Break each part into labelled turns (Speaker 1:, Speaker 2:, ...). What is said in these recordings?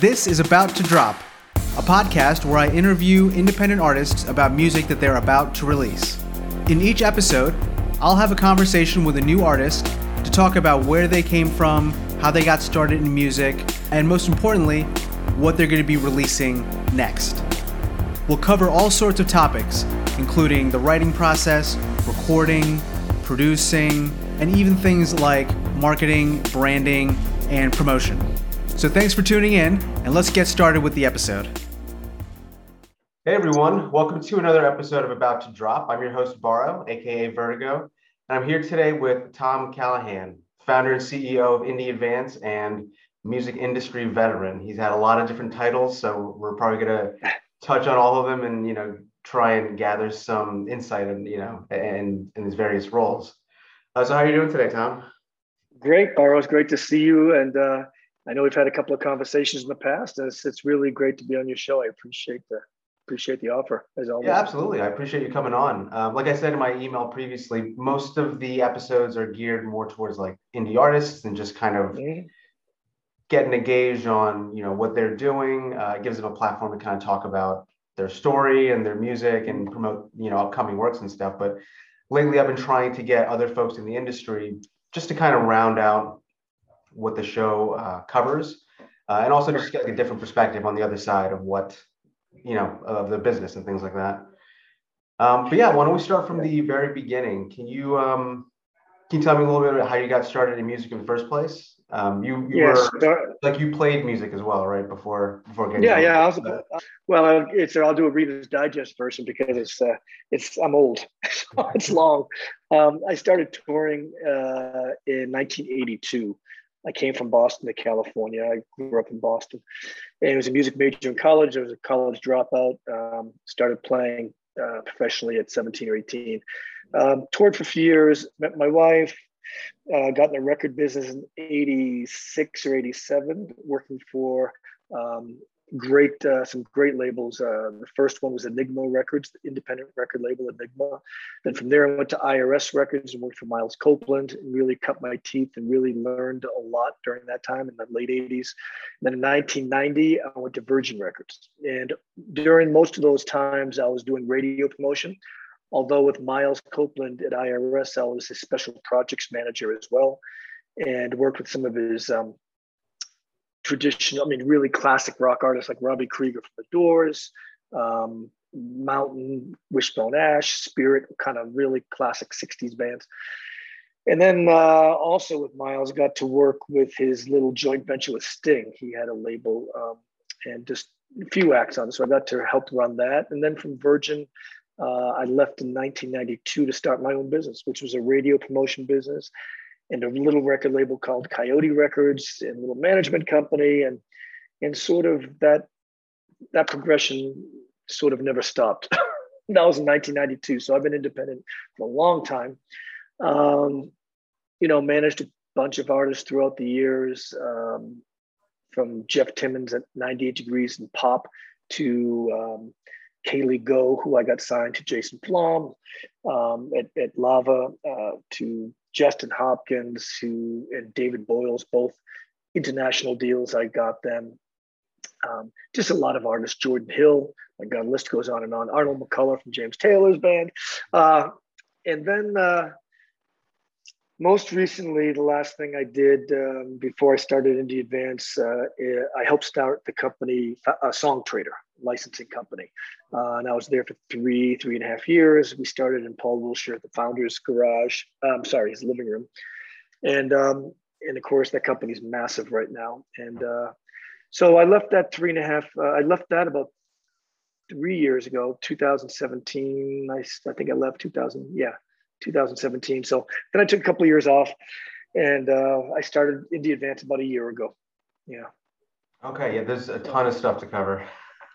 Speaker 1: This is About to Drop, a podcast where I interview independent artists about music that they're about to release. In each episode, I'll have a conversation with a new artist to talk about where they came from, how they got started in music, and most importantly, what they're going to be releasing next. We'll cover all sorts of topics, including the writing process, recording, producing, and even things like marketing, branding, and promotion. So thanks for tuning in, and let's get started with the episode.
Speaker 2: Hey everyone, welcome to another episode of About to Drop. I'm your host, Barrow, aka Vertigo, and I'm here today with Tom Callahan, founder and CEO of Indie Advance and music industry veteran. He's had a lot of different titles, so we're probably gonna touch on all of them and you know try and gather some insight and you know and in his various roles. Uh, so how are you doing today, Tom?
Speaker 3: Great, Barrow. It's great to see you, and uh, I know we've had a couple of conversations in the past. And it's, it's really great to be on your show. I appreciate the appreciate the offer as always.
Speaker 2: Yeah, absolutely. I appreciate you coming on. Um, like I said in my email previously, most of the episodes are geared more towards like indie artists and just kind of mm-hmm. getting a gauge on you know what they're doing. Uh, it gives them a platform to kind of talk about their story and their music and promote you know upcoming works and stuff. But lately, I've been trying to get other folks in the industry just to kind of round out what the show uh, covers. Uh, and also just get like a different perspective on the other side of what you know, of the business and things like that. Um, but yeah, why don't we start from the very beginning? Can you um, can you tell me a little bit about how you got started in music in the first place? Um, you, you yes, were like you played music as well, right? Before before getting
Speaker 3: yeah yeah. I was, well, it's I'll do a Reader's Digest version because it's uh, it's I'm old, it's long. Um, I started touring uh, in 1982. I came from Boston to California. I grew up in Boston, and was a music major in college. I was a college dropout. Um, started playing uh, professionally at 17 or 18. Um, toured for a few years. Met my wife. Uh, got in the record business in 86 or 87, working for um, great uh, some great labels. Uh, the first one was Enigma Records, the independent record label Enigma. Then from there, I went to IRS Records and worked for Miles Copeland and really cut my teeth and really learned a lot during that time in the late 80s. And then in 1990, I went to Virgin Records. And during most of those times, I was doing radio promotion. Although with Miles Copeland at IRS, I was his special projects manager as well and worked with some of his um, traditional, I mean, really classic rock artists like Robby Krieger from The Doors, um, Mountain, Wishbone Ash, Spirit, kind of really classic 60s bands. And then uh, also with Miles, got to work with his little joint venture with Sting. He had a label um, and just a few acts on it. So I got to help run that. And then from Virgin, uh, I left in 1992 to start my own business, which was a radio promotion business and a little record label called Coyote Records and a little management company and and sort of that that progression sort of never stopped. that was in 1992, so I've been independent for a long time. Um, you know, managed a bunch of artists throughout the years, um, from Jeff Timmons at 98 Degrees and Pop to um, Kaylee Go, who I got signed to Jason Flom um, at, at Lava, uh, to Justin Hopkins, who and David Boyles, both international deals. I got them. Um, just a lot of artists. Jordan Hill. My God, list goes on and on. Arnold McCuller from James Taylor's band, uh, and then uh, most recently, the last thing I did um, before I started Indie Advance, uh, I helped start the company, uh, Songtradr licensing company. Uh, and I was there for three, three and a half years. We started in Paul Wiltshire at the founder's garage. I'm um, sorry, his living room. And um, and of course, that company's massive right now. And uh, so I left that three and a half. Uh, I left that about three years ago, 2017. I, I think I left 2000. Yeah, 2017. So then I took a couple of years off, and uh, I started Indie Advance about a year ago. Yeah.
Speaker 2: Okay. Yeah. There's a ton of stuff to cover.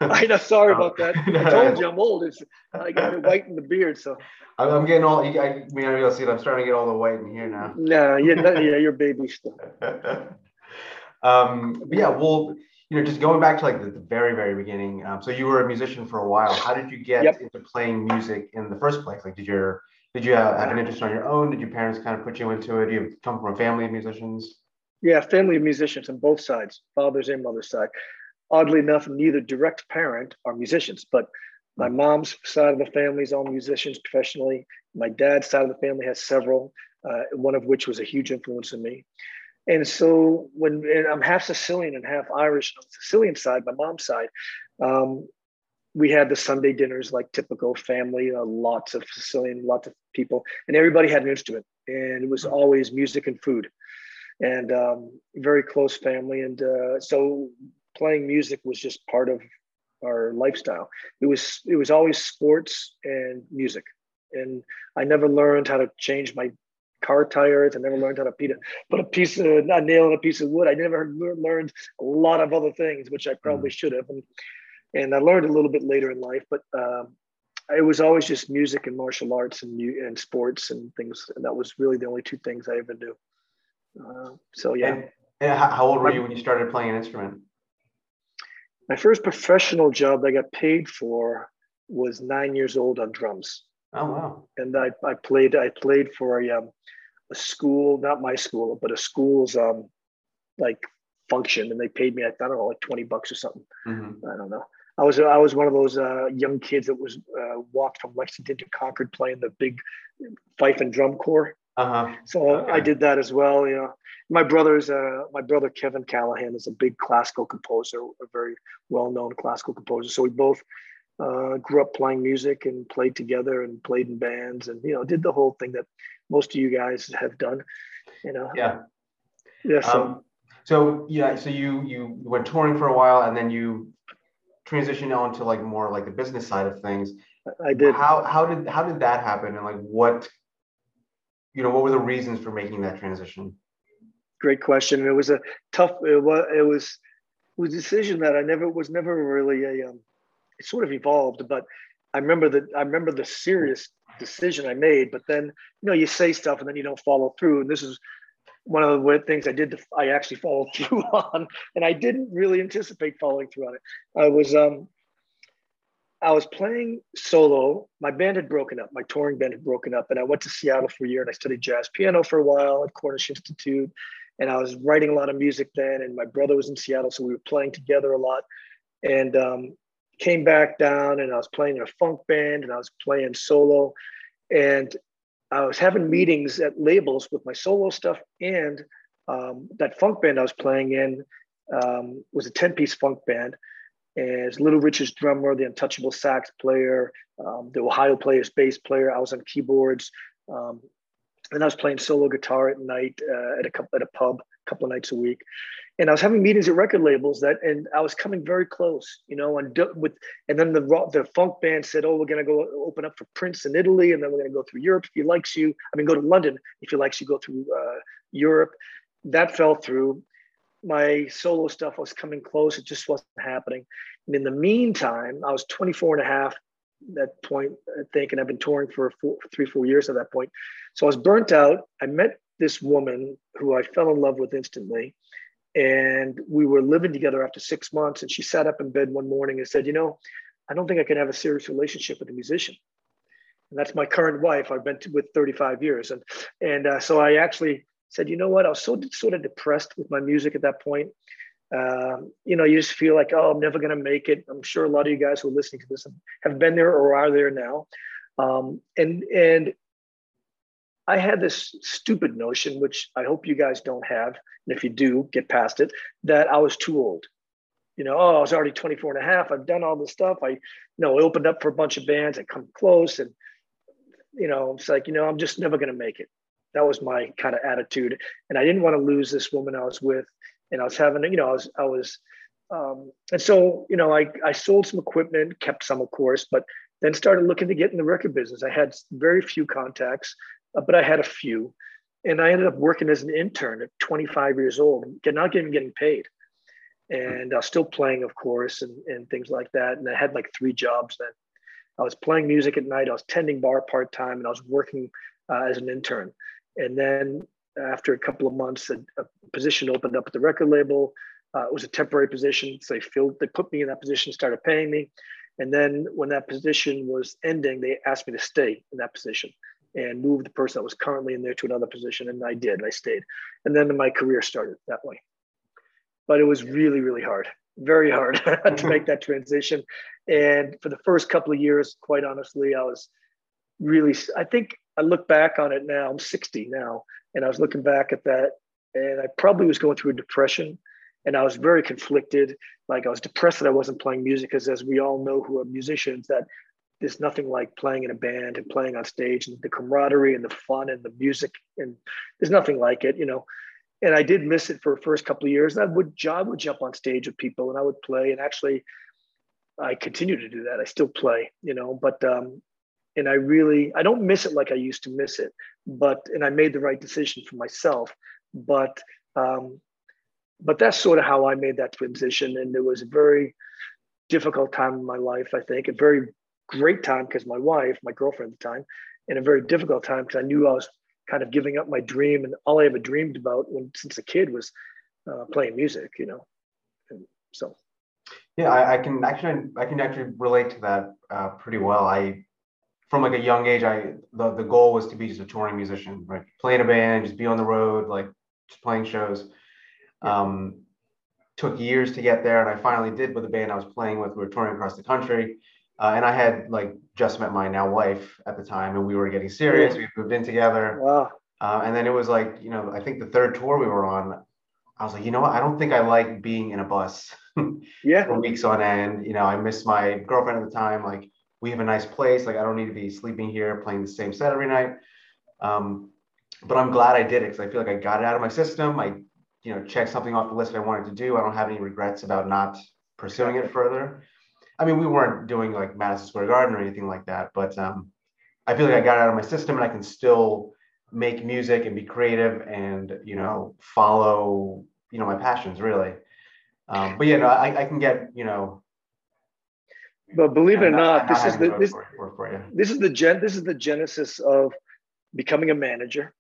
Speaker 3: I know. Sorry about that. I told you I'm old. It's I got the white in the beard, so
Speaker 2: I'm, getting all. I, mean, I see it. I'm starting to get all the white in here now.
Speaker 3: No, yeah, yeah, you're baby still.
Speaker 2: um, but yeah, well, you know, just going back to like the, the very, very beginning. Um, so you were a musician for a while. How did you get yep. into playing music in the first place? Like, did your did you have, have an interest on your own? Did your parents kind of put you into it? Do you come from a family of musicians?
Speaker 3: Yeah, family of musicians on both sides, father's and mother's side. Oddly enough, neither direct parent are musicians, but my mom's side of the family is all musicians professionally. My dad's side of the family has several, uh, one of which was a huge influence on me. And so when and I'm half Sicilian and half Irish on the Sicilian side, my mom's side, um, we had the Sunday dinners like typical family, uh, lots of Sicilian, lots of people, and everybody had an instrument, and it was always music and food, and um, very close family. And uh, so playing music was just part of our lifestyle. It was it was always sports and music, and I never learned how to change my car tires. I never learned how to put a, put a piece of a nail in a piece of wood. I never learned a lot of other things, which I probably mm. should have. And, and I learned a little bit later in life, but um, it was always just music and martial arts and and sports and things. And that was really the only two things I ever knew. Uh, so yeah.
Speaker 2: And, and how old were you when you started playing an instrument?
Speaker 3: My first professional job I got paid for was nine years old on drums.
Speaker 2: Oh wow!
Speaker 3: And I, I played I played for a, um, a school, not my school, but a school's um, like function, and they paid me I don't know like twenty bucks or something. Mm-hmm. I don't know. I was I was one of those uh, young kids that was uh, walked from Lexington to Concord playing the big fife and drum corps. Uh-huh. So okay. I did that as well. You know, my brother's uh, my brother Kevin Callahan is a big classical composer, a very well known classical composer. So we both uh, grew up playing music and played together and played in bands and you know did the whole thing that most of you guys have done you know
Speaker 2: yeah
Speaker 3: yeah so um,
Speaker 2: so yeah so you you went touring for a while and then you transitioned on to like more like the business side of things
Speaker 3: i did
Speaker 2: how how did how did that happen and like what you know what were the reasons for making that transition
Speaker 3: great question it was a tough it was it was it was a decision that i never was never really a um, it sort of evolved. But I remember that I remember the serious decision I made. But then you know you say stuff and then you don't follow through. And this is one of the things I did. To, I actually followed through on, and I didn't really anticipate following through on it. I was um, I was playing solo. My band had broken up. My touring band had broken up, and I went to Seattle for a year and I studied jazz piano for a while at Cornish Institute. And I was writing a lot of music then, and my brother was in Seattle, so we were playing together a lot. And um, came back down and I was playing in a funk band and I was playing solo. And I was having meetings at labels with my solo stuff and um, that funk band I was playing in um, was a 10 piece funk band. And Little Richard's drummer, the Untouchable sax player, um, the Ohio player's bass player. I was on keyboards. Um, and I was playing solo guitar at night uh, at, a, at a pub a couple of nights a week and I was having meetings at record labels that, and I was coming very close, you know, and with, and then the the funk band said, "Oh, we're going to go open up for Prince in Italy, and then we're going to go through Europe if he likes you. I mean, go to London if he likes you. Go through uh, Europe." That fell through. My solo stuff was coming close; it just wasn't happening. And in the meantime, I was 24 and a half at that point, I think, and I've been touring for four, three, four years at that point. So I was burnt out. I met this woman who I fell in love with instantly and we were living together after six months. And she sat up in bed one morning and said, You know, I don't think I can have a serious relationship with a musician. And that's my current wife. I've been with 35 years. And, and uh, so I actually said, You know what? I was so sort of depressed with my music at that point. Um, you know, you just feel like, oh, I'm never going to make it. I'm sure a lot of you guys who are listening to this have been there or are there now. Um, and and I had this stupid notion, which I hope you guys don't have. And if you do, get past it, that I was too old. You know, oh, I was already 24 and a half. I've done all this stuff. I, you know, I opened up for a bunch of bands. I come close and, you know, it's like, you know, I'm just never going to make it. That was my kind of attitude. And I didn't want to lose this woman I was with. And I was having, you know, I was, I was, um, and so, you know, I, I sold some equipment, kept some, of course, but then started looking to get in the record business. I had very few contacts uh, but I had a few. And I ended up working as an intern at 25 years old, not even getting paid. And I was still playing, of course, and, and things like that. And I had like three jobs then. I was playing music at night, I was tending bar part time, and I was working uh, as an intern. And then after a couple of months, a, a position opened up at the record label. Uh, it was a temporary position. So they filled, they put me in that position, started paying me. And then when that position was ending, they asked me to stay in that position and move the person that was currently in there to another position. And I did, I stayed. And then my career started that way. but it was really, really hard, very hard to make that transition. And for the first couple of years, quite honestly, I was really, I think I look back on it now, I'm 60 now, and I was looking back at that, and I probably was going through a depression. And I was very conflicted. Like I was depressed that I wasn't playing music, because as we all know who are musicians, that there's nothing like playing in a band and playing on stage and the camaraderie and the fun and the music and there's nothing like it you know and i did miss it for the first couple of years i would job would jump on stage with people and i would play and actually i continue to do that i still play you know but um and i really i don't miss it like i used to miss it but and i made the right decision for myself but um but that's sort of how i made that transition and it was a very difficult time in my life i think a very great time because my wife, my girlfriend at the time, in a very difficult time because I knew I was kind of giving up my dream and all I ever dreamed about when since a kid was uh, playing music, you know. And so.
Speaker 2: Yeah, I, I, can actually I can actually relate to that uh, pretty well. I from like a young age, I the, the goal was to be just a touring musician, right? Play in a band, just be on the road, like just playing shows. Um, took years to get there, and I finally did with the band I was playing with. We were touring across the country. Uh, and I had like just met my now wife at the time, and we were getting serious. We moved in together.
Speaker 3: Wow.
Speaker 2: Uh, and then it was like, you know, I think the third tour we were on, I was like, you know what? I don't think I like being in a bus
Speaker 3: yeah.
Speaker 2: for weeks on end. You know, I miss my girlfriend at the time. Like, we have a nice place. Like, I don't need to be sleeping here playing the same set every night. Um, but I'm glad I did it because I feel like I got it out of my system. I, you know, checked something off the list I wanted to do. I don't have any regrets about not pursuing it further. I mean, we weren't doing like Madison Square Garden or anything like that, but um, I feel like I got it out of my system and I can still make music and be creative and you know follow you know my passions really. Um, but yeah, no, I, I can get you know.
Speaker 3: But believe it or not, this is the this, this is the gen this is the genesis of becoming a manager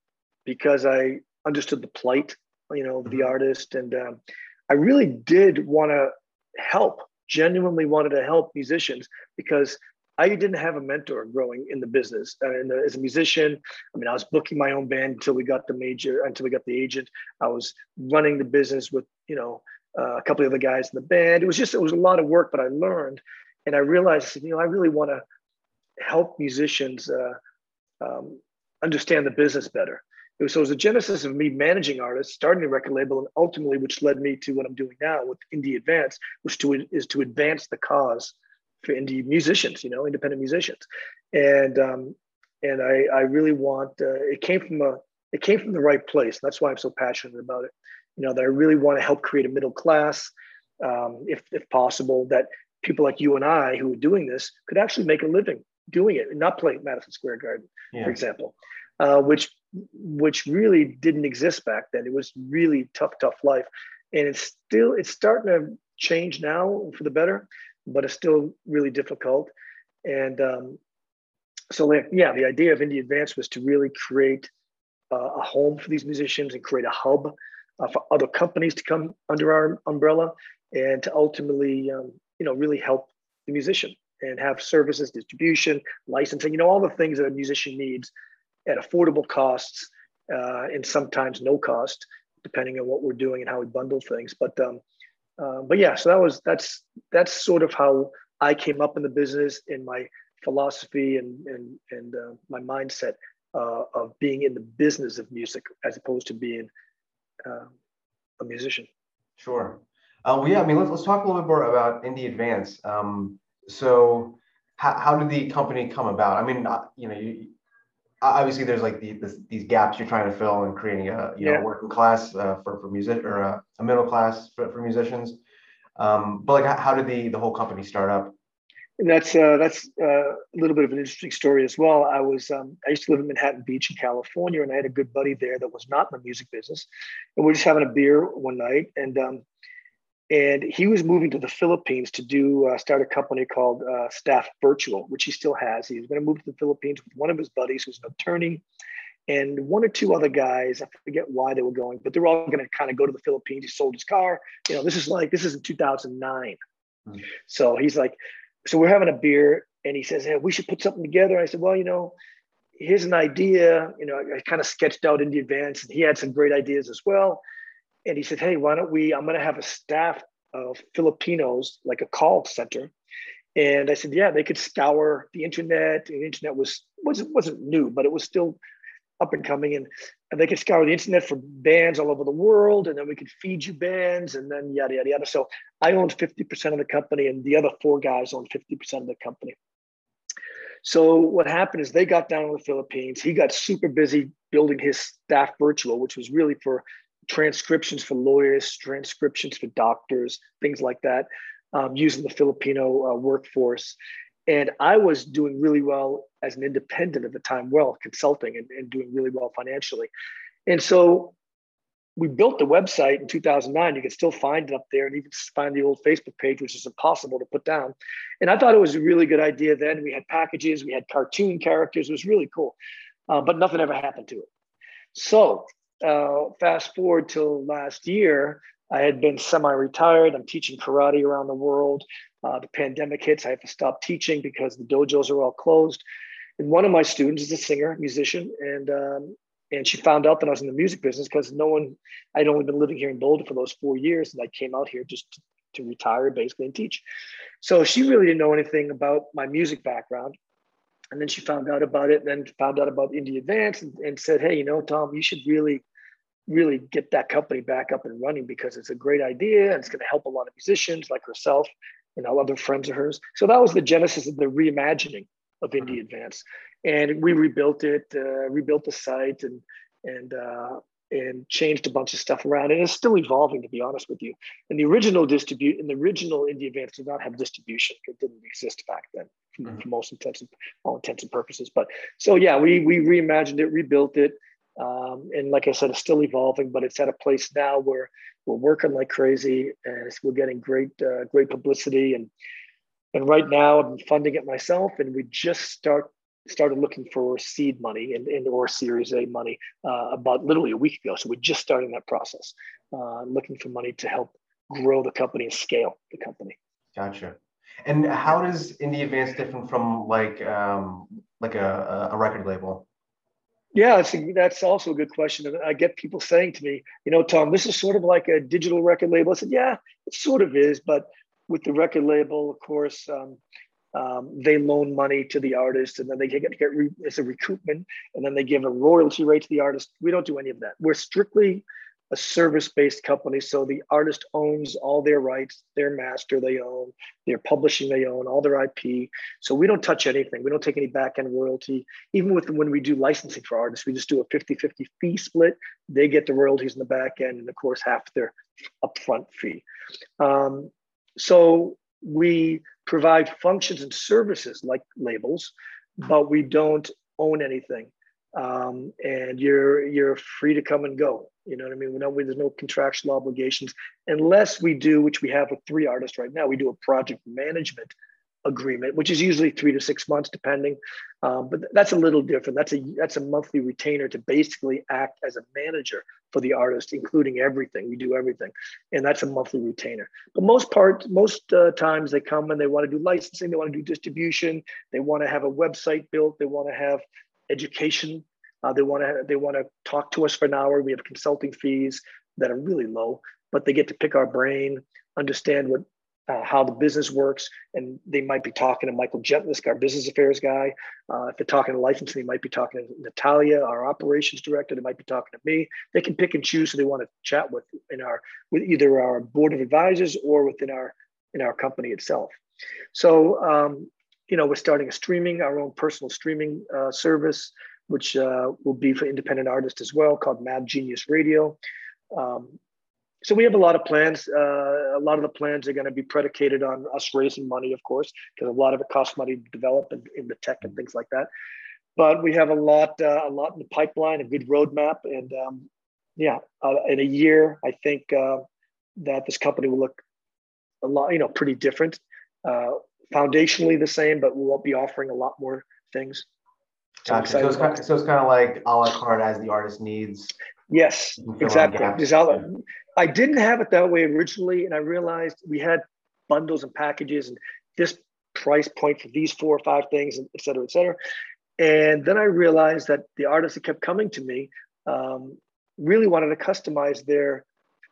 Speaker 3: because I understood the plight, you know, mm-hmm. the artist, and um, I really did want to help genuinely wanted to help musicians because I didn't have a mentor growing in the business. Uh, the, as a musician, I mean, I was booking my own band until we got the major, until we got the agent. I was running the business with, you know, uh, a couple of other guys in the band. It was just, it was a lot of work, but I learned. And I realized, you know, I really want to help musicians uh, um, understand the business better. It was, so it was the genesis of me managing artists, starting a record label, and ultimately, which led me to what I'm doing now with Indie Advance, which to, is to advance the cause for indie musicians, you know, independent musicians. And um, and I, I really want uh, it came from a it came from the right place. That's why I'm so passionate about it. You know, that I really want to help create a middle class, um, if if possible, that people like you and I who are doing this could actually make a living doing it and not play Madison Square Garden, yeah. for example uh, which which really didn't exist back then. It was really tough, tough life, and it's still it's starting to change now for the better, but it's still really difficult. And um, so, like, yeah, the idea of Indie Advance was to really create uh, a home for these musicians and create a hub uh, for other companies to come under our umbrella and to ultimately, um, you know, really help the musician and have services, distribution, licensing, you know, all the things that a musician needs at affordable costs uh, and sometimes no cost, depending on what we're doing and how we bundle things. But um, uh, but yeah, so that was that's that's sort of how I came up in the business in my philosophy and and and uh, my mindset uh, of being in the business of music as opposed to being uh, a musician.
Speaker 2: Sure. Uh, well, yeah. I mean, let's let's talk a little bit more about Indie Advance. Um, so, how, how did the company come about? I mean, you know, you, obviously there's like the, the, these gaps you're trying to fill and creating a you yeah. know working class uh, for for music or a, a, middle class for, for musicians. Um, but like, how did the the whole company start up?
Speaker 3: And that's uh, that's uh, a little bit of an interesting story as well. I was um, I used to live in Manhattan Beach in California, and I had a good buddy there that was not in the music business, and we are just having a beer one night, and um, and he was moving to the Philippines to do uh, start a company called uh, Staff Virtual, which he still has. He was going to move to the Philippines with one of his buddies, who's an attorney, and one or two other guys. I forget why they were going, but they're all going to kind of go to the Philippines. He sold his car. You know, this is like this is in 2009. Mm-hmm. So he's like, so we're having a beer, and he says, "Hey, we should put something together." I said, "Well, you know." Here's an idea, you know. I kind of sketched out Indie Advance, and he had some great ideas as well and he said, "Hey, why don't we? I'm going to have a staff of Filipinos, like a call center." And I said, "Yeah, they could scour the internet. The internet was wasn't wasn't new, but it was still up and coming, and and they could scour the internet for bands all over the world, and then we could feed you bands, and then yada yada yada." So I owned 50% of the company, and the other four guys owned 50% of the company. So what happened is they got down in the Philippines. He got super busy building his staff virtual, which was really for transcriptions for lawyers, transcriptions for doctors, things like that, um, using the Filipino uh, workforce. And I was doing really well as an independent at the time, well, consulting and, and doing really well financially. And so we built the website in 2009. You can still find it up there and even find the old Facebook page, which is impossible to put down. And I thought it was a really good idea then. We had packages, we had cartoon characters. It was really cool, uh, but nothing ever happened to it. So uh, fast forward till last year, I had been semi-retired. I'm teaching karate around the world. Uh, the pandemic hits. I have to stop teaching because the dojos are all closed. And one of my students is a singer, musician, and um, and she found out that I was in the music business because no one, I'd only been living here in Boulder for those four years, and I came out here just to retire basically and teach. So she really didn't know anything about my music background. And then she found out about it, and then found out about Indie Advance and, and said, Hey, you know, Tom, you should really, really get that company back up and running because it's a great idea and it's going to help a lot of musicians like herself and all other friends of hers. So that was the genesis of the reimagining of Indie Advance and we rebuilt it, uh, rebuilt the site, and and uh, and changed a bunch of stuff around. And it's still evolving, to be honest with you. And the original distribute, and the original Indie Advance did not have distribution; it didn't exist back then, for, mm-hmm. for most intents and all intents and purposes. But so yeah, we we reimagined it, rebuilt it. Um, and like I said, it's still evolving, but it's at a place now where we're working like crazy, and we're getting great, uh, great publicity. And and right now, I'm funding it myself, and we just start started looking for seed money and, and or Series A money uh, about literally a week ago. So we're just starting that process, uh, looking for money to help grow the company and scale the company.
Speaker 2: Gotcha. And how does Indie Advance different from like um, like a, a record label?
Speaker 3: Yeah, a, that's also a good question. And I get people saying to me, you know, Tom, this is sort of like a digital record label. I said, yeah, it sort of is, but with the record label, of course, um, um, they loan money to the artist and then they get, get re, it's a recoupment and then they give a royalty rate to the artist. We don't do any of that. We're strictly a service-based company. So the artist owns all their rights, their master they own, their publishing they own, all their IP. So we don't touch anything. We don't take any back-end royalty. Even with when we do licensing for artists, we just do a 50-50 fee split. They get the royalties in the back end and of course half their upfront fee. Um, so we provide functions and services like labels, but we don't own anything. Um, and you're you're free to come and go. You know what I mean? We there's no contractual obligations unless we do, which we have with three artists right now. We do a project management agreement, which is usually three to six months, depending. Um, but that's a little different. That's a that's a monthly retainer to basically act as a manager for the artist, including everything. We do everything, and that's a monthly retainer. But most part, most uh, times they come and they want to do licensing, they want to do distribution, they want to have a website built, they want to have education. Uh, they want to they want to talk to us for an hour. We have consulting fees that are really low, but they get to pick our brain, understand what uh, how the business works. And they might be talking to Michael Jetlisk, our business affairs guy. Uh, if they're talking to licensing, they might be talking to Natalia, our operations director. They might be talking to me. They can pick and choose who they want to chat with in our with either our board of advisors or within our in our company itself. So um, you know, we're starting a streaming, our own personal streaming uh, service, which uh, will be for independent artists as well, called Mad Genius Radio. Um, so we have a lot of plans. Uh, a lot of the plans are going to be predicated on us raising money, of course, because a lot of it costs money to develop in, in the tech and things like that. But we have a lot, uh, a lot in the pipeline, a good roadmap, and um, yeah, uh, in a year, I think uh, that this company will look a lot, you know, pretty different. Uh, foundationally the same, but we won't be offering a lot more things.
Speaker 2: So, gotcha. so, it's kind of, so it's kind of like a la carte as the artist needs.
Speaker 3: Yes, exactly. I didn't have it that way originally, and I realized we had bundles and packages and this price point for these four or five things, and et cetera, et cetera. And then I realized that the artists that kept coming to me um, really wanted to customize their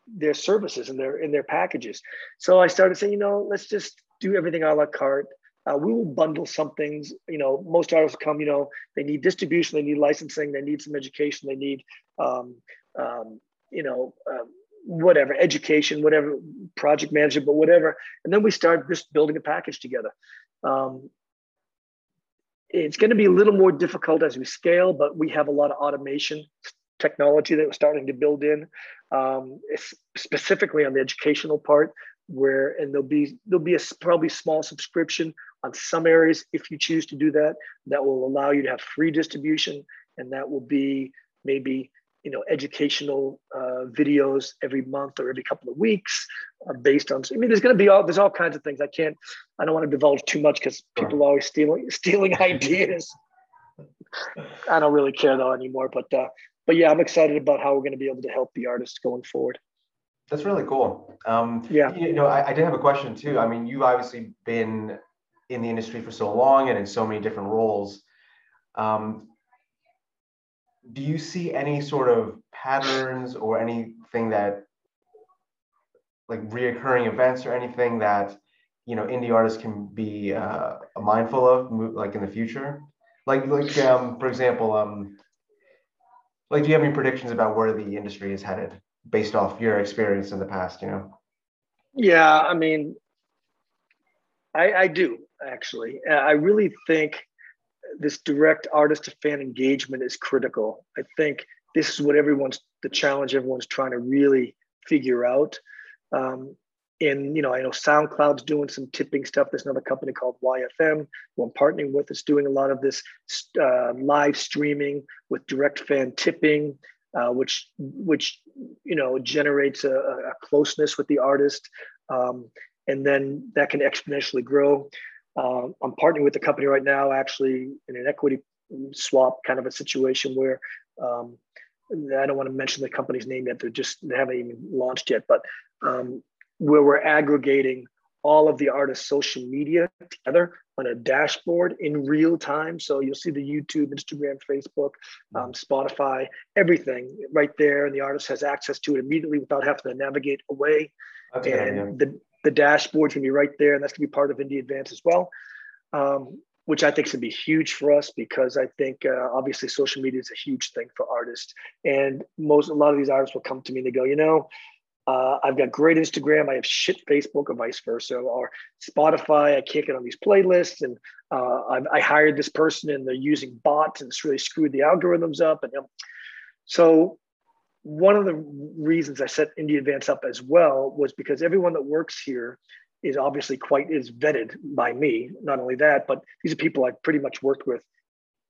Speaker 3: their services and their in their packages. So I started saying, you know, let's just do everything a la carte. Uh, we will bundle some things. You know, most artists come. You know, they need distribution, they need licensing, they need some education, they need, um, um, you know, uh, whatever education, whatever project management, but whatever. And then we start just building a package together. Um, it's going to be a little more difficult as we scale, but we have a lot of automation technology that we're starting to build in, um, specifically on the educational part. Where and there'll be there'll be a probably small subscription on some areas if you choose to do that. That will allow you to have free distribution, and that will be maybe you know educational uh, videos every month or every couple of weeks uh, based on i mean there's going to be all there's all kinds of things. I can't i don't want to divulge too much because people are always stealing stealing ideas. I don't really care though anymore but uh, but yeah i'm excited about how we're going to be able to help the artists going forward.
Speaker 2: That's really cool. Um, yeah. you know I, I did have a question too. I mean you've obviously been in the industry for so long and in so many different roles. Um, do you see any sort of patterns or anything that like reoccurring events or anything that you know indie artists can be uh, mindful of like in the future? Like like um, for example um like do you have any predictions about where the industry is headed based off your experience in the past you know?
Speaker 3: Yeah i mean i i do actually i really think this direct artist to fan engagement is critical. I think this is what everyone's the challenge everyone's trying to really figure out. Um, and you know, I know SoundCloud's doing some tipping stuff. There's another company called YFM who I'm partnering with. It's doing a lot of this uh, live streaming with direct fan tipping, uh, which which you know generates a, a closeness with the artist, um, and then that can exponentially grow. Uh, I'm partnering with the company right now, actually in an equity swap kind of a situation where um, I don't want to mention the company's name yet. They're just they haven't even launched yet, but um, where we're aggregating all of the artists' social media together on a dashboard in real time. So you'll see the YouTube, Instagram, Facebook, um, Spotify, everything right there, and the artist has access to it immediately without having to navigate away. Okay, and the the dashboard's gonna be right there, and that's gonna be part of Indie Advance as well, um, which I think is gonna be huge for us because I think uh, obviously social media is a huge thing for artists, and most a lot of these artists will come to me and they go, you know. Uh, I've got great Instagram. I have shit Facebook, or vice versa, or Spotify. I can't get on these playlists, and uh, I, hired this person, and they're using bots, and it's really screwed the algorithms up. And you know, so one of the reasons I set Indie Advance up as well was because everyone that works here is obviously quite is vetted by me. Not only that, but these are people I've pretty much worked with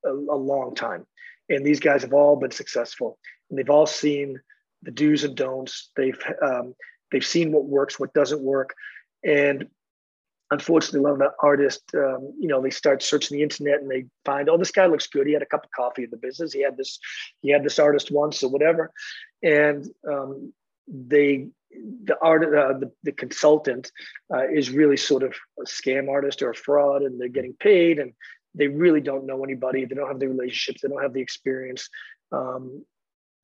Speaker 3: a, a long time, and these guys have all been successful, and they've all seen the do's and don'ts. They've um, they've seen what works, what doesn't work, and unfortunately, a lot of the artists, um, you know, they start searching the internet and they find, oh, this guy looks good. He had a cup of coffee in the business. He had this, he had this artist once or whatever, and um, they, the art, uh, the, the consultant uh, is really sort of a scam artist or a fraud, and they're getting paid, and they really don't know anybody. They don't have the relationships. They don't have the experience. Um,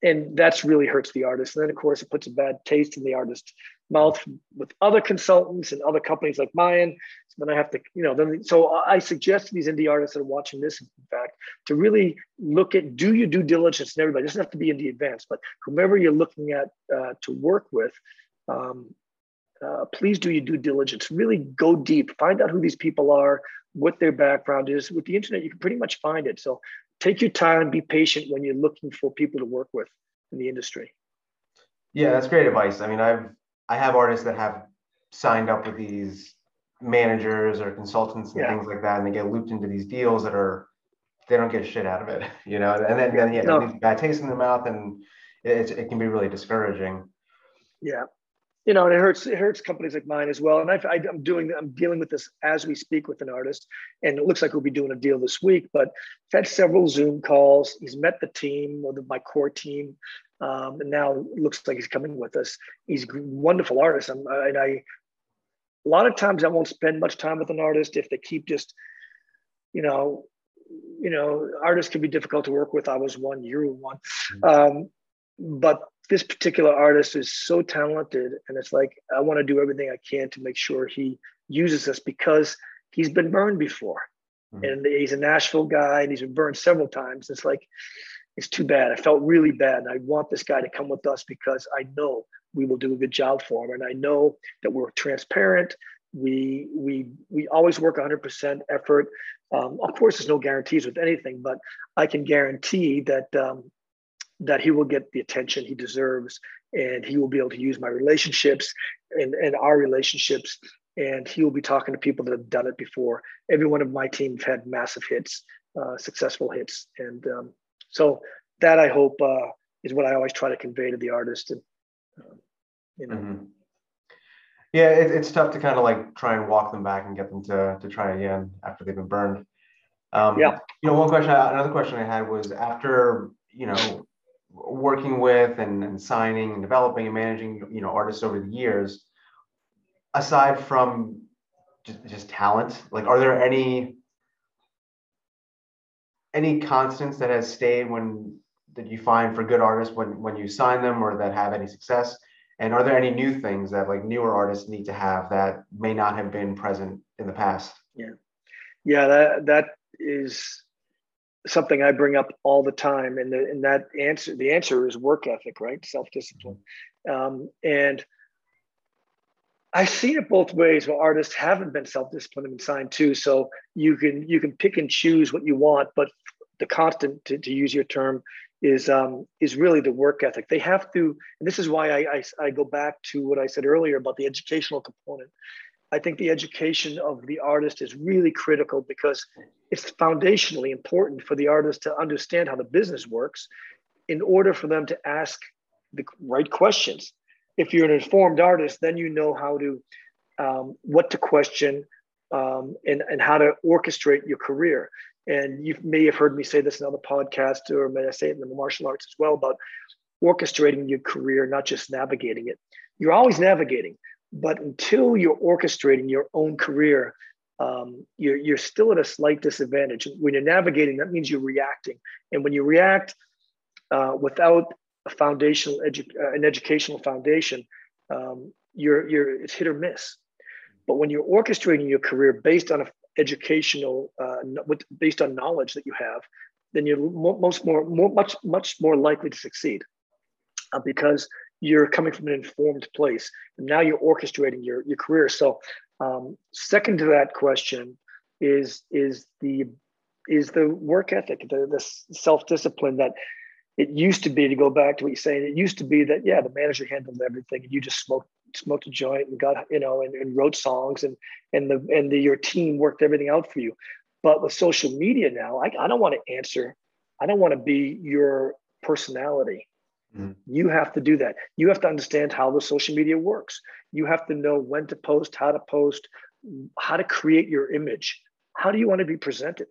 Speaker 3: and that's really hurts the artist. And then, of course, it puts a bad taste in the artist's mouth with other consultants and other companies like mine. So then I have to, you know, then so I suggest to these indie artists that are watching this, in fact, to really look at do your due diligence and everybody. It doesn't have to be indie advance, but whomever you're looking at uh, to work with, um, uh, please do your due diligence. Really go deep, find out who these people are, what their background is. With the internet, you can pretty much find it. So take your time, be patient when you're looking for people to work with in the industry.
Speaker 2: Yeah, that's great advice. I mean, I've I have artists that have signed up with these managers or consultants and yeah. things like that, and they get looped into these deals that are they don't get shit out of it, you know. And then then yeah, no. bad taste in the mouth, and it, it can be really discouraging.
Speaker 3: Yeah, you know, and it hurts. It hurts companies like mine as well. And I've, I, am doing, I'm dealing with this as we speak with an artist, and it looks like we'll be doing a deal this week. But I've had several Zoom calls. He's met the team or the, my core team, um, and now looks like he's coming with us. He's a wonderful artist, and I, and I, a lot of times I won't spend much time with an artist if they keep just, you know, you know, artists can be difficult to work with. I was one, you were one, mm-hmm. um, but this particular artist is so talented, and it's like I want to do everything I can to make sure he uses us because he's been burned before, mm-hmm. and he's a Nashville guy, and he's been burned several times. It's like it's too bad. I felt really bad, and I want this guy to come with us because I know we will do a good job for him, and I know that we're transparent. We we we always work 100% effort. Um, of course, there's no guarantees with anything, but I can guarantee that um, that he will get the attention he deserves, and he will be able to use my relationships and, and our relationships, and he will be talking to people that have done it before. Every one of my team have had massive hits, uh, successful hits, and um, so that I hope uh, is what I always try to convey to the artist, and uh, you know.
Speaker 2: Mm-hmm. Yeah, it, it's tough to kind of like try and walk them back and get them to to try again after they've been burned. Um,
Speaker 3: yeah.
Speaker 2: You know, one question, another question I had was after you know working with and, and signing and developing and managing you know artists over the years, aside from just, just talent, like are there any any constants that has stayed when that you find for good artists when when you sign them or that have any success? And are there any new things that like newer artists need to have that may not have been present in the past?
Speaker 3: Yeah, yeah, that that is something I bring up all the time, and the, and that answer the answer is work ethic, right? Self discipline, um, and I've seen it both ways where artists haven't been self disciplined and signed too. So you can you can pick and choose what you want, but the constant, to, to use your term, is um, is really the work ethic. They have to, and this is why I, I, I go back to what I said earlier about the educational component. I think the education of the artist is really critical because it's foundationally important for the artist to understand how the business works in order for them to ask the right questions. If you're an informed artist, then you know how to um, what to question um, and, and how to orchestrate your career. And you may have heard me say this in other podcasts, or may I say it in the martial arts as well about orchestrating your career, not just navigating it. You're always navigating, but until you're orchestrating your own career, um, you're, you're still at a slight disadvantage. When you're navigating, that means you're reacting. And when you react uh, without a foundational, edu- uh, an educational foundation, um, you're, you're, it's hit or miss. But when you're orchestrating your career based on a educational, uh, based on knowledge that you have, then you're most more, more much much more likely to succeed, uh, because you're coming from an informed place, and now you're orchestrating your your career. So, um, second to that question is is the is the work ethic, the, the self discipline that it used to be to go back to what you're saying. It used to be that yeah, the manager handled everything, and you just smoked smoked a joint and got you know and, and wrote songs and and the and the, your team worked everything out for you but with social media now i, I don't want to answer i don't want to be your personality mm-hmm. you have to do that. You have to understand how the social media works. You have to know when to post how to post how to create your image. How do you want to be presented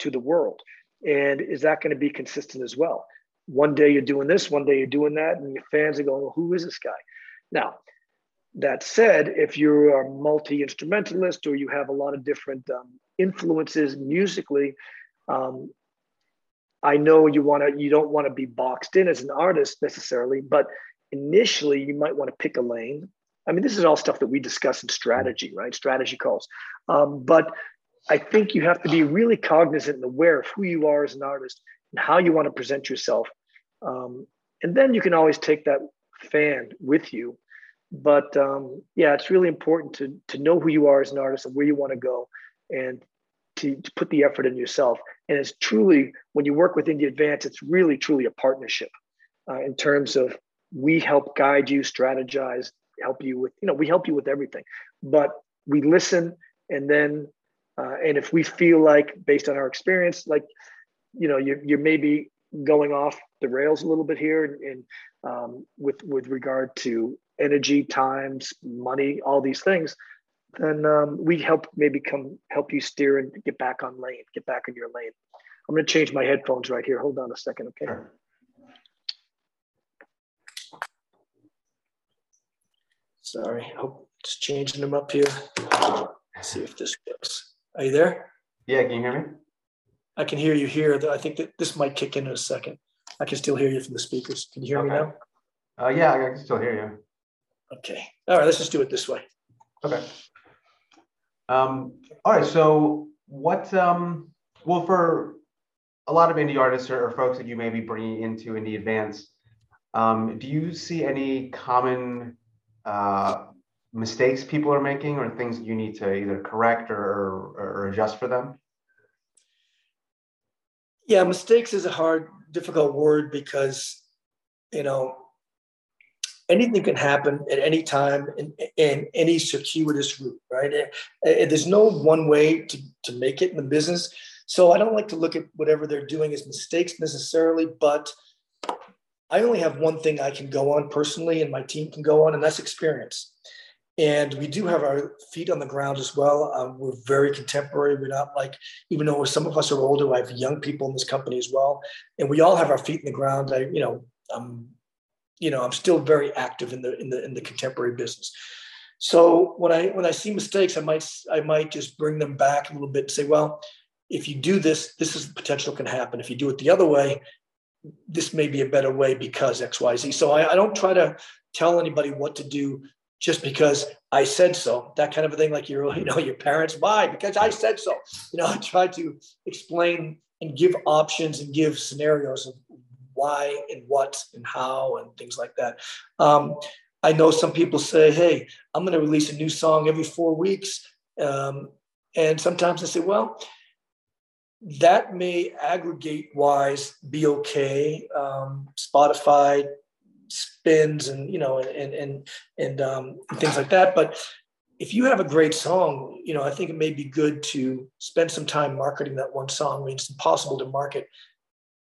Speaker 3: to the world? And is that going to be consistent as well? One day you're doing this one day you're doing that and your fans are going well, who is this guy? Now that said, if you're a multi instrumentalist or you have a lot of different um, influences musically, um, I know you want to you don't want to be boxed in as an artist necessarily, but initially you might want to pick a lane. I mean, this is all stuff that we discuss in strategy, right? Strategy calls. Um, but I think you have to be really cognizant and aware of who you are as an artist and how you want to present yourself. Um, and then you can always take that fan with you but um, yeah, it's really important to to know who you are as an artist and where you want to go, and to, to put the effort in yourself. And it's truly when you work with Indie Advance, it's really truly a partnership uh, in terms of we help guide you, strategize, help you with you know we help you with everything, but we listen and then uh, and if we feel like based on our experience, like you know you you're maybe going off the rails a little bit here and, and um, with with regard to energy, times, money, all these things, then um, we help maybe come help you steer and get back on lane, get back in your lane. I'm going to change my headphones right here. Hold on a second, okay? Sure. Sorry, hope just changing them up here. Let's see if this works. Are you there?
Speaker 2: Yeah, can you hear me?
Speaker 3: I can hear you here. I think that this might kick in in a second. I can still hear you from the speakers. Can you hear okay. me now?
Speaker 2: Uh, yeah, I can still hear you.
Speaker 3: Okay. All right. Let's just do it this way.
Speaker 2: Okay. Um, all right. So, what? Um, well, for a lot of indie artists or, or folks that you may be bringing into indie advance, um, do you see any common uh, mistakes people are making, or things you need to either correct or, or, or adjust for them?
Speaker 3: Yeah, mistakes is a hard, difficult word because you know anything can happen at any time in, in any circuitous route, right? Eh, eh, there's no one way to, to make it in the business. So I don't like to look at whatever they're doing as mistakes necessarily, but I only have one thing I can go on personally, and my team can go on, and that's experience. And we do have our feet on the ground as well. Um, we're very contemporary. We're not like, even though some of us are older, I have young people in this company as well, and we all have our feet in the ground. I, you know, I'm you know, I'm still very active in the in the in the contemporary business. So when I when I see mistakes, I might I might just bring them back a little bit and say, well, if you do this, this is the potential can happen. If you do it the other way, this may be a better way because X, Y, Z. So I, I don't try to tell anybody what to do just because I said so. That kind of a thing, like your you know your parents, why? Because I said so. You know, I try to explain and give options and give scenarios of why and what and how and things like that. Um, I know some people say, "Hey, I'm going to release a new song every four weeks," um, and sometimes I say, "Well." That may aggregate wise be okay. Um, Spotify spins and you know and and and, um, and things like that. But if you have a great song, you know, I think it may be good to spend some time marketing that one song. I mean, it's impossible to market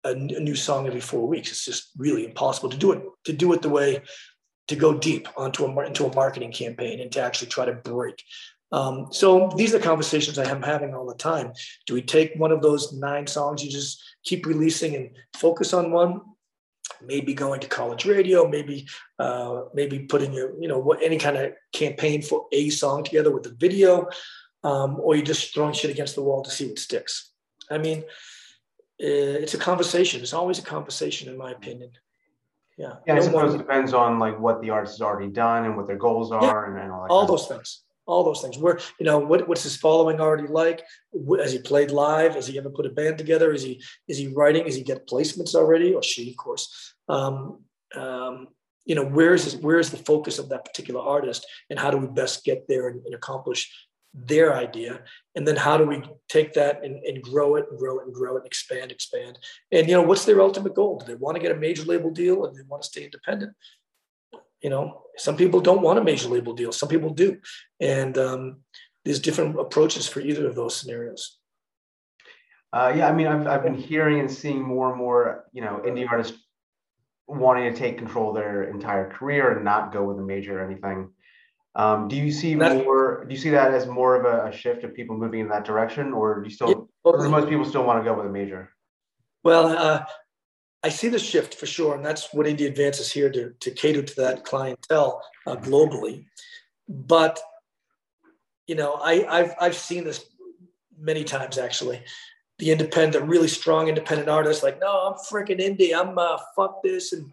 Speaker 3: a, a new song every four weeks. It's just really impossible to do it to do it the way to go deep onto a into a marketing campaign and to actually try to break. Um, so these are conversations I am having all the time. Do we take one of those nine songs you just keep releasing and focus on one? Maybe going to college radio, maybe uh, maybe putting your you know what any kind of campaign for a song together with the video, um, or you just throwing shit against the wall to see what sticks. I mean, it's a conversation. It's always a conversation, in my opinion. Yeah.
Speaker 2: Yeah, I suppose it depends on like what the artist has already done and what their goals are yeah, and, and, all that.
Speaker 3: All those things. All those things. Where you know what, what's his following already like? Has he played live? Has he ever put a band together? Is he is he writing? Is he get placements already? Or she, of course. Um, um, you know, where is his, where is the focus of that particular artist, and how do we best get there and, and accomplish their idea. And then how do we take that and, and grow it and grow it and grow it and expand expand? And you know what's their ultimate goal? Do they want to get a major label deal and they want to stay independent? You know some people don't want a major label deal. Some people do. And um, there's different approaches for either of those scenarios.
Speaker 2: Uh, yeah i mean I've, I've been hearing and seeing more and more you know indie artists wanting to take control their entire career and not go with a major or anything um, do you see more? Do you see that as more of a, a, shift of people moving in that direction, or do you still? Yeah, totally. most people still want to go with a major?
Speaker 3: Well, uh, I see the shift for sure, and that's what Indie Advance is here to to cater to that clientele uh, globally. But you know, I, I've I've seen this many times actually. The independent, really strong independent artists, like, no, I'm freaking indie. I'm uh, fuck this, and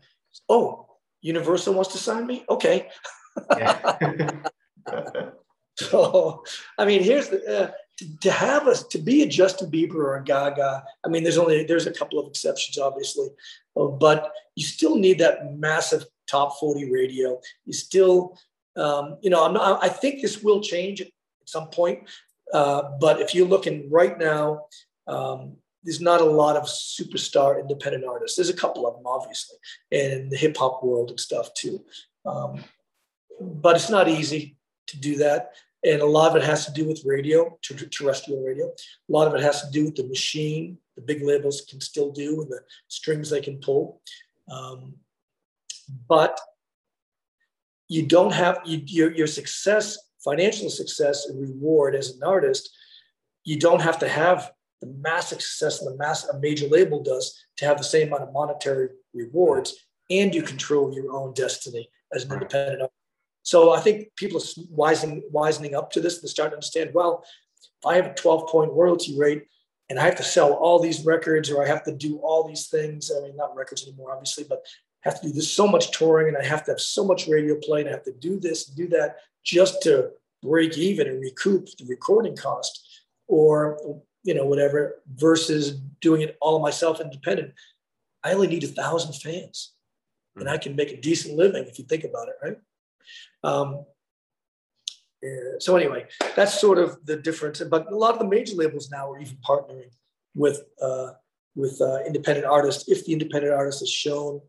Speaker 3: oh, Universal wants to sign me. Okay, so, I mean, here's the uh, to, to, have us to be a Justin Bieber or a Gaga. I mean, there's only there's a couple of exceptions, obviously, uh, but you still need that massive top 40 radio. You still, um, you know, I'm not, I think this will change at some point. Uh, but if you're looking right now, um, there's not a lot of superstar independent artists. There's a couple of them, obviously, in the hip hop world and stuff too. Um, but it's not easy to do that. And a lot of it has to do with radio, terrestrial radio. A lot of it has to do with the machine, the big labels can still do, and the strings they can pull. Um, but you don't have you, your, your success, financial success, and reward as an artist. You don't have to have the massive success and the mass a major label does to have the same amount of monetary rewards, and you control your own destiny as an independent artist. So I think people are wisening, wisening up to this and starting to understand, well, if I have a 12 point royalty rate and I have to sell all these records or I have to do all these things, I mean, not records anymore, obviously, but have to do this so much touring and I have to have so much radio play and I have to do this and do that just to break even and recoup the recording cost or you know whatever versus doing it all myself independent. I only need a thousand fans and hmm. i can make a decent living if you think about it right um, so anyway that's sort of the difference but a lot of the major labels now are even partnering with uh, with uh, independent artists if the independent artist has shown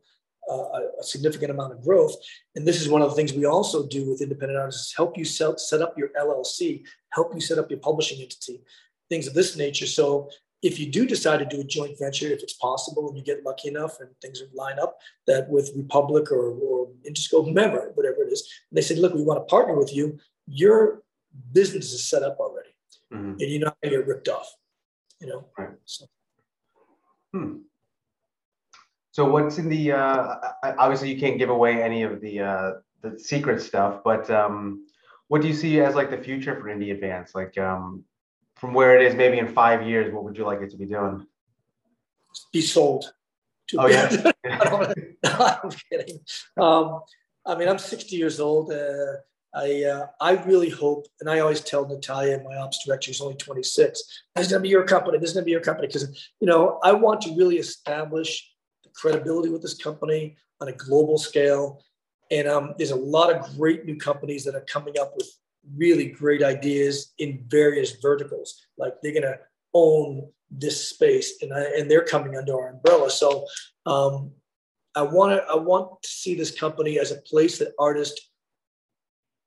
Speaker 3: uh, a significant amount of growth. And this is one of the things we also do with independent artists: help you set up your LLC, help you set up your publishing entity, things of this nature. So if you do decide to do a joint venture, if it's possible, and you get lucky enough and things line up, that with Republic or, or Interscope, whomever, whatever it is, they said, look, we want to partner with you. Your business is set up already, mm-hmm. and you're not going to get ripped off. You know.
Speaker 2: Right. So. Hmm. So what's in the? Uh, obviously, you can't give away any of the uh, the secret stuff, but um, what do you see as like the future for Indie Advance? Like um, from where it is, maybe in five years, what would you like it to be doing?
Speaker 3: Be sold.
Speaker 2: oh yeah.
Speaker 3: I'm kidding. Um, I mean, I'm 60 years old. Uh, I uh, I really hope, and I always tell Natalia, my ops director, who's only 26, this is going to be your company. This is going to be your company because you know I want to really establish the credibility with this company on a global scale. And um, there's a lot of great new companies that are coming up with really great ideas in various verticals. Like they're going to own this space, and, I, and they're coming under our umbrella. So um, I want to I want to see this company as a place that artists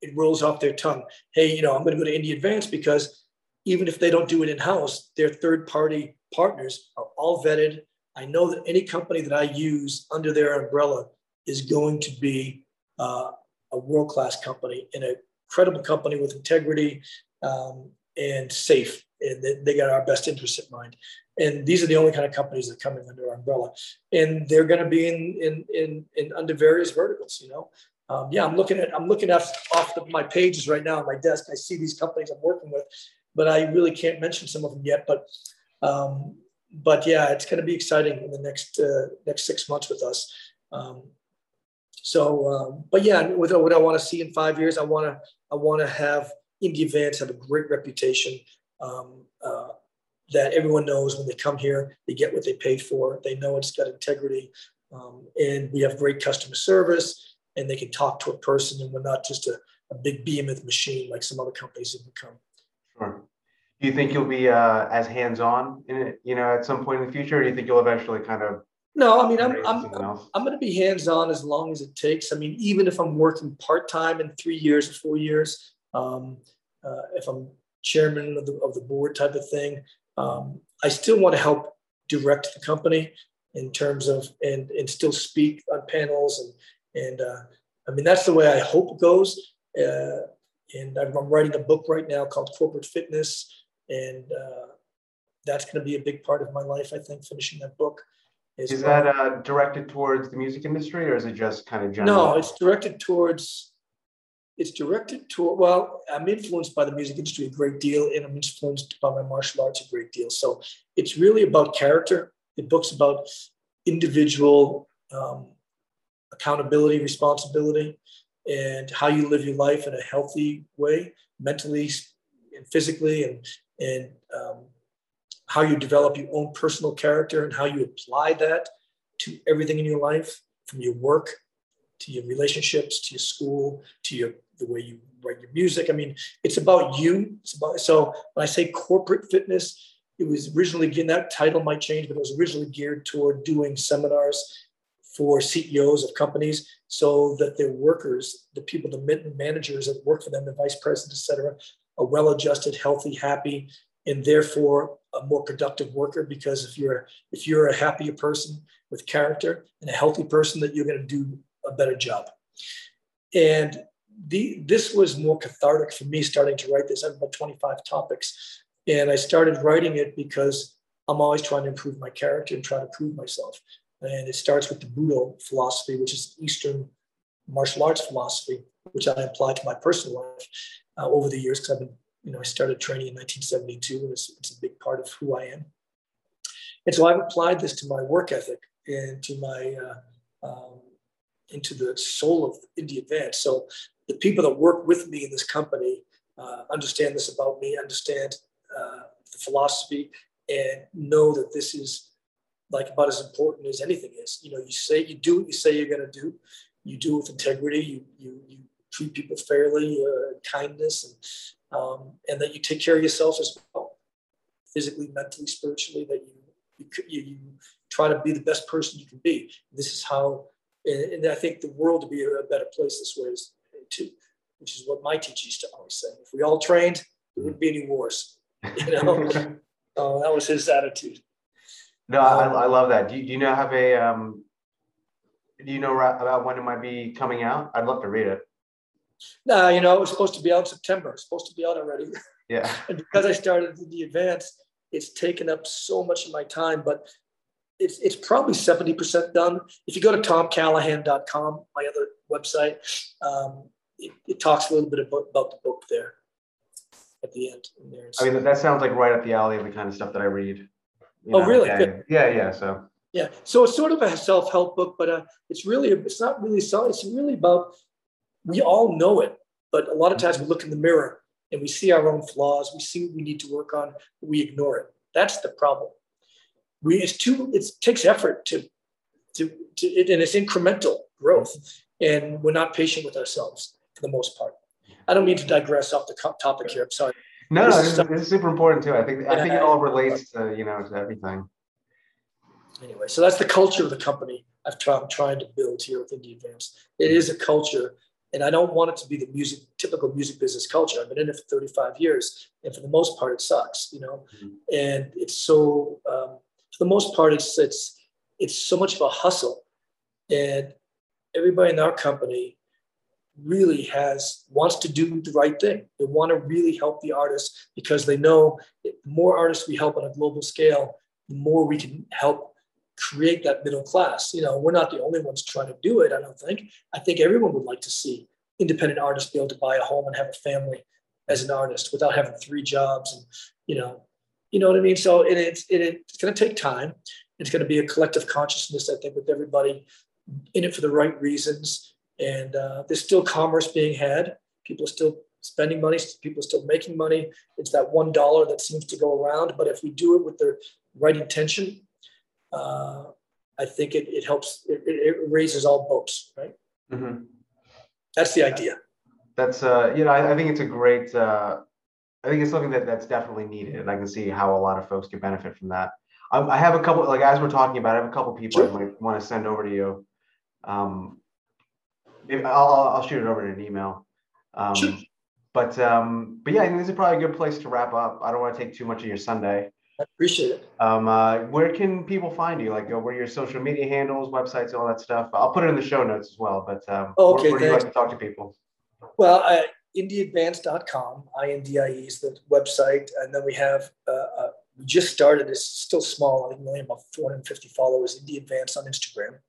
Speaker 3: it rolls off their tongue. Hey, you know, I'm going to go to Indie Advance because even if they don't do it in house, their third party partners are all vetted I know that any company that I use under their umbrella is going to be uh, a world class company and a credible company with integrity um, and safe. And they, they got our best interests in mind. And these are the only kind of companies that come in under our umbrella. And they're going to be in, in, in, in under various verticals, you know. Um, yeah, I'm looking at I'm looking at off the, my pages right now on my desk. I see these companies I'm working with, but I really can't mention some of them yet. But um, but yeah, it's going to be exciting in the next uh, next six months with us. Um, so, um, but yeah, with what I want to see in five years, I want to I want to have Indie Advance have a great reputation. Um, uh, that everyone knows when they come here, they get what they paid for. They know it's got integrity, um, and we have great customer service, and they can talk to a person, and we're not just a, a big behemoth machine like some other companies have become.
Speaker 2: Sure do you think you'll be uh, as hands-on in it, you know, at some point in the future, or do you think you'll eventually kind of?
Speaker 3: No, I mean, I'm I'm, I'm going to be hands-on as long as it takes. I mean, even if I'm working part-time in three years or four years, um, uh, if I'm chairman of the of the board type of thing, um, I still want to help direct the company in terms of and and still speak on panels and and uh, I mean that's the way I hope it goes. Uh, and I'm writing a book right now called Corporate Fitness and uh, that's going to be a big part of my life. I think finishing that book.
Speaker 2: Is, is that uh, directed towards the music industry, or is it just kind of general?
Speaker 3: No, it's directed towards. It's directed toward. Well, I'm influenced by the music industry a great deal, and I'm influenced by my martial arts a great deal. So it's really about character. The book's about individual um, accountability, responsibility, and how you live your life in a healthy way, mentally and physically, and and um, how you develop your own personal character and how you apply that to everything in your life, from your work to your relationships to your school to your the way you write your music. I mean, it's about you. It's about so when I say corporate fitness, it was originally again that title might change, but it was originally geared toward doing seminars for CEOs of companies so that their workers, the people, the managers that work for them, the vice presidents, et cetera, a well-adjusted, healthy, happy, and therefore a more productive worker. Because if you're if you're a happier person with character and a healthy person, that you're going to do a better job. And the, this was more cathartic for me starting to write this. I have about 25 topics. And I started writing it because I'm always trying to improve my character and try to prove myself. And it starts with the Budo philosophy, which is Eastern martial arts philosophy, which I apply to my personal life uh, over the years because I've been, you know, I started training in 1972 and it's, it's a big part of who I am. And so I've applied this to my work ethic and to my uh, um, into the soul of indie advance. So the people that work with me in this company uh, understand this about me, understand uh, the philosophy, and know that this is like about as important as anything is. You know, you say you do what you say you're going to do. You do it with integrity. You you you treat people fairly, uh, kindness, and um, and that you take care of yourself as well, physically, mentally, spiritually. That you you, you try to be the best person you can be. This is how, and, and I think the world to be a better place this way is too, which is what my teacher used to always say. If we all trained, there wouldn't be any wars. You know, uh, that was his attitude.
Speaker 2: No, I, I love that. Do you, do you know have a um, do you know about when it might be coming out? I'd love to read it.
Speaker 3: No, you know, it was supposed to be out in September. It's supposed to be out already.
Speaker 2: Yeah.
Speaker 3: and because I started the advance, it's taken up so much of my time, but it's, it's probably 70% done. If you go to tomcallahan.com, my other website, um, it, it, talks a little bit about, about the book there at the end.
Speaker 2: There. I mean, that sounds like right up the alley of the kind of stuff that I read.
Speaker 3: Oh, know, really?
Speaker 2: Yeah, yeah, yeah. So
Speaker 3: yeah, so it's sort of a self-help book, but uh, it's really it's not really self. It's really about we all know it, but a lot of times we mm-hmm. look in the mirror and we see our own flaws. We see what we need to work on, but we ignore it. That's the problem. We it's too it takes effort to to, to it, and it's incremental growth, and we're not patient with ourselves for the most part. I don't mean to digress off the topic here. I'm sorry.
Speaker 2: No, this, no, this, is, this is super important too. I think I think it all relates to you know to everything.
Speaker 3: Anyway, so that's the culture of the company I've tried, I'm trying to build here with Indie Advance. It is a culture, and I don't want it to be the music typical music business culture. I've been in it for 35 years, and for the most part, it sucks, you know. Mm-hmm. And it's so um, for the most part, it's it's it's so much of a hustle, and everybody in our company really has wants to do the right thing. They want to really help the artists because they know the more artists we help on a global scale, the more we can help create that middle class. You know, we're not the only ones trying to do it. I don't think. I think everyone would like to see independent artists be able to buy a home and have a family as an artist without having three jobs and you know, you know what I mean. So it, it's it, it's going to take time. It's going to be a collective consciousness, I think, with everybody in it for the right reasons and uh, there's still commerce being had. People are still spending money. People are still making money. It's that one dollar that seems to go around. But if we do it with the right intention, uh, I think it, it helps. It, it, raises all boats, right? Mm-hmm. That's the idea.
Speaker 2: That's uh, you know, I, I think it's a great. Uh, I think it's something that that's definitely needed, and I can see how a lot of folks could benefit from that. Um, I have a couple, like as we're talking about, I have a couple people sure. I might want to send over to you. Um, I'll, I'll shoot it over in an email. Um, sure. But um, but yeah, I think this is probably a good place to wrap up. I don't want to take too much of your Sunday.
Speaker 3: I appreciate it.
Speaker 2: Um, uh, where can people find you? Like, uh, where your social media handles, websites, all that stuff? I'll put it in the show notes as well. But um,
Speaker 3: oh, okay,
Speaker 2: where, where do you like to talk to people?
Speaker 3: Well, uh, indieadvance.com, I-N-D-I-E is the website, and then we have uh, uh, we just started. It's still small. I think we only have about 450 followers. Indie Advance on Instagram.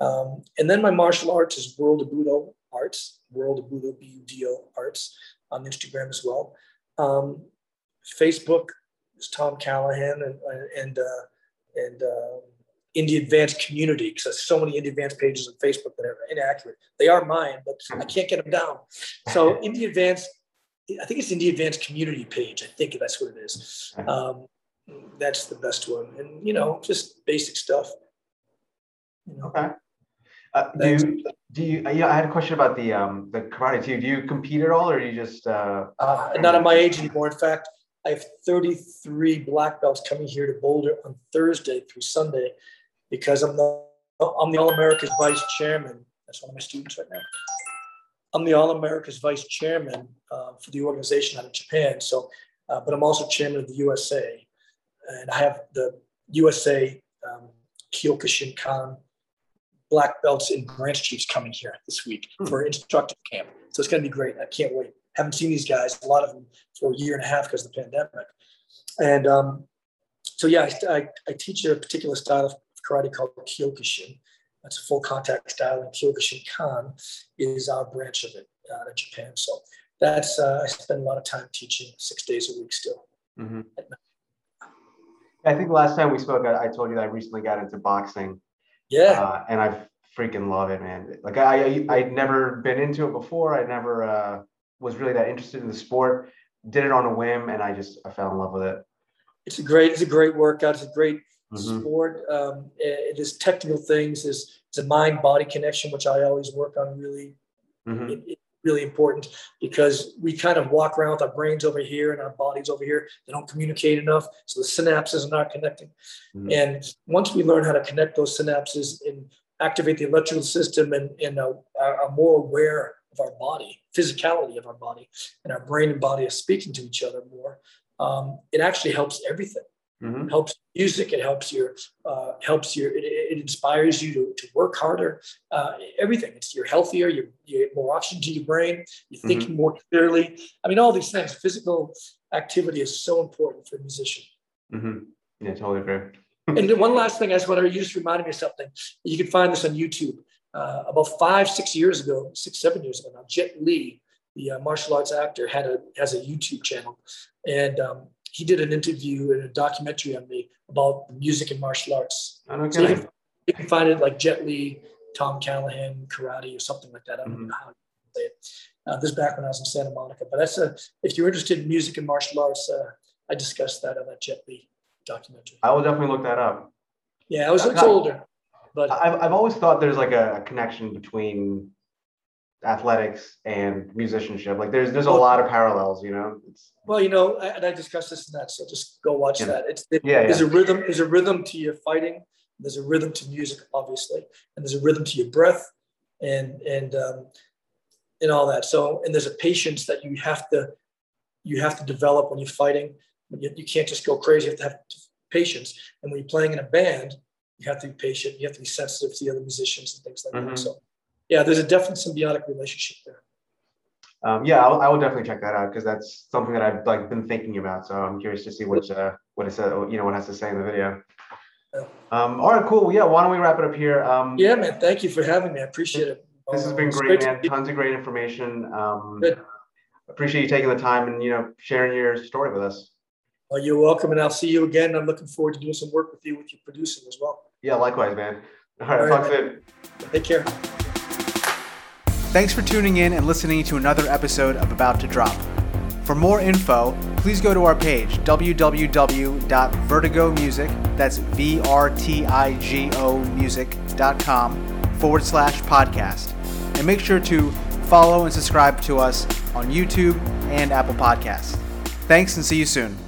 Speaker 3: Um, and then my martial arts is World of Budo Arts, World of Budo, B-U-D-O Arts on Instagram as well. Um, Facebook is Tom Callahan and, and, uh, and uh, Indie Advanced Community, because there's so many Indie Advanced pages on Facebook that are inaccurate. They are mine, but I can't get them down. So Indie Advanced, I think it's Indie Advanced Community page. I think that's what it is. Um, that's the best one. And, you know, just basic stuff.
Speaker 2: You know? Okay. Uh, do you, do you, uh, yeah, I had a question about the um, the karate too. Do you compete at all, or do you just? Uh,
Speaker 3: uh, not at my age anymore. In fact, I have 33 black belts coming here to Boulder on Thursday through Sunday, because I'm the I'm the All America's vice chairman. That's one of my students right now. I'm the All America's vice chairman uh, for the organization out of Japan. So, uh, but I'm also chairman of the USA, and I have the USA um, Kyokushinkan black belts and branch chiefs coming here this week hmm. for instructor camp. So it's going to be great. I can't wait. Haven't seen these guys, a lot of them, for a year and a half because of the pandemic. And um, so, yeah, I, I, I, teach a particular style of karate called Kyokushin. That's a full contact style, and Kyokushin Kan is our branch of it out of Japan. So that's uh, I spend a lot of time teaching six days a week still. Mm-hmm.
Speaker 2: I think the last time we spoke, I, I told you that I recently got into boxing.
Speaker 3: Yeah.
Speaker 2: Uh, and I've freaking love it, man. Like I, I I'd never been into it before. I never uh, was really that interested in the sport. Did it on a whim, and I just I fell in love with it.
Speaker 3: It's a great, it's a great workout. It's a great mm-hmm. sport. Um, it, it is technical things. It's, it's a mind body connection, which I always work on. Really, mm-hmm. it, it, really important because we kind of walk around with our brains over here and our bodies over here. They don't communicate enough, so the synapses are not connecting. Mm-hmm. And once we learn how to connect those synapses and activate the electrical system and, and uh, are more aware of our body, physicality of our body, and our brain and body are speaking to each other more, um, it actually helps everything. Mm-hmm. helps music. It helps your uh, helps your. It, it, inspires you to, to work harder. Uh, everything. It's you're healthier. You you get more oxygen to your brain. You're thinking mm-hmm. more clearly. I mean, all these things. Physical activity is so important for a musician.
Speaker 2: Mm-hmm. Yeah, totally agree.
Speaker 3: and one last thing, I just want to. You just reminded me of something. You can find this on YouTube. Uh, about five, six years ago, six, seven years ago now, Jet Li, the uh, martial arts actor, had a has a YouTube channel, and um, he did an interview and a documentary on me about music and martial arts.
Speaker 2: Okay. So you,
Speaker 3: can, you can find it like Jet Li, Tom Callahan, karate, or something like that. I don't mm-hmm. know how to say it. Uh, this back when I was in Santa Monica, but that's a if you're interested in music and martial arts, uh, I discussed that on that Jet Li documentary.
Speaker 2: I will definitely look that up.
Speaker 3: Yeah, I was, it's older, but
Speaker 2: I've I've always thought there's like a connection between athletics and musicianship. Like there's there's a lot of parallels, you know. It's,
Speaker 3: well, you know, and I discussed this and that, so just go watch yeah. that. It's it, yeah, there's yeah. a rhythm. There's a rhythm to your fighting. There's a rhythm to music, obviously, and there's a rhythm to your breath, and and um, and all that. So and there's a patience that you have to you have to develop when you're fighting. You, you can't just go crazy. You have to have patience. And when you're playing in a band, you have to be patient. You have to be sensitive to the other musicians and things like mm-hmm. that. So yeah, there's a definite symbiotic relationship there.
Speaker 2: Um, yeah, I'll, I will definitely check that out because that's something that I've like been thinking about. So I'm curious to see what uh, what it says, you know, what it has to say in the video. Um, all right, cool. Yeah, why don't we wrap it up here? Um,
Speaker 3: yeah, man. Thank you for having me. I appreciate it.
Speaker 2: This has been great, great man. Tons of great information. Um, Good. Appreciate you taking the time and you know sharing your story with us.
Speaker 3: Well, you're welcome, and I'll see you again. I'm looking forward to doing some work with you with your producing as well.
Speaker 2: Yeah, likewise, man. All right, All right talk soon.
Speaker 3: Take care.
Speaker 4: Thanks for tuning in and listening to another episode of About to Drop. For more info, please go to our page, www.vrtigomusic, that's V-R-T-I-G-O music.com forward slash podcast. And make sure to follow and subscribe to us on YouTube and Apple Podcasts. Thanks and see you soon.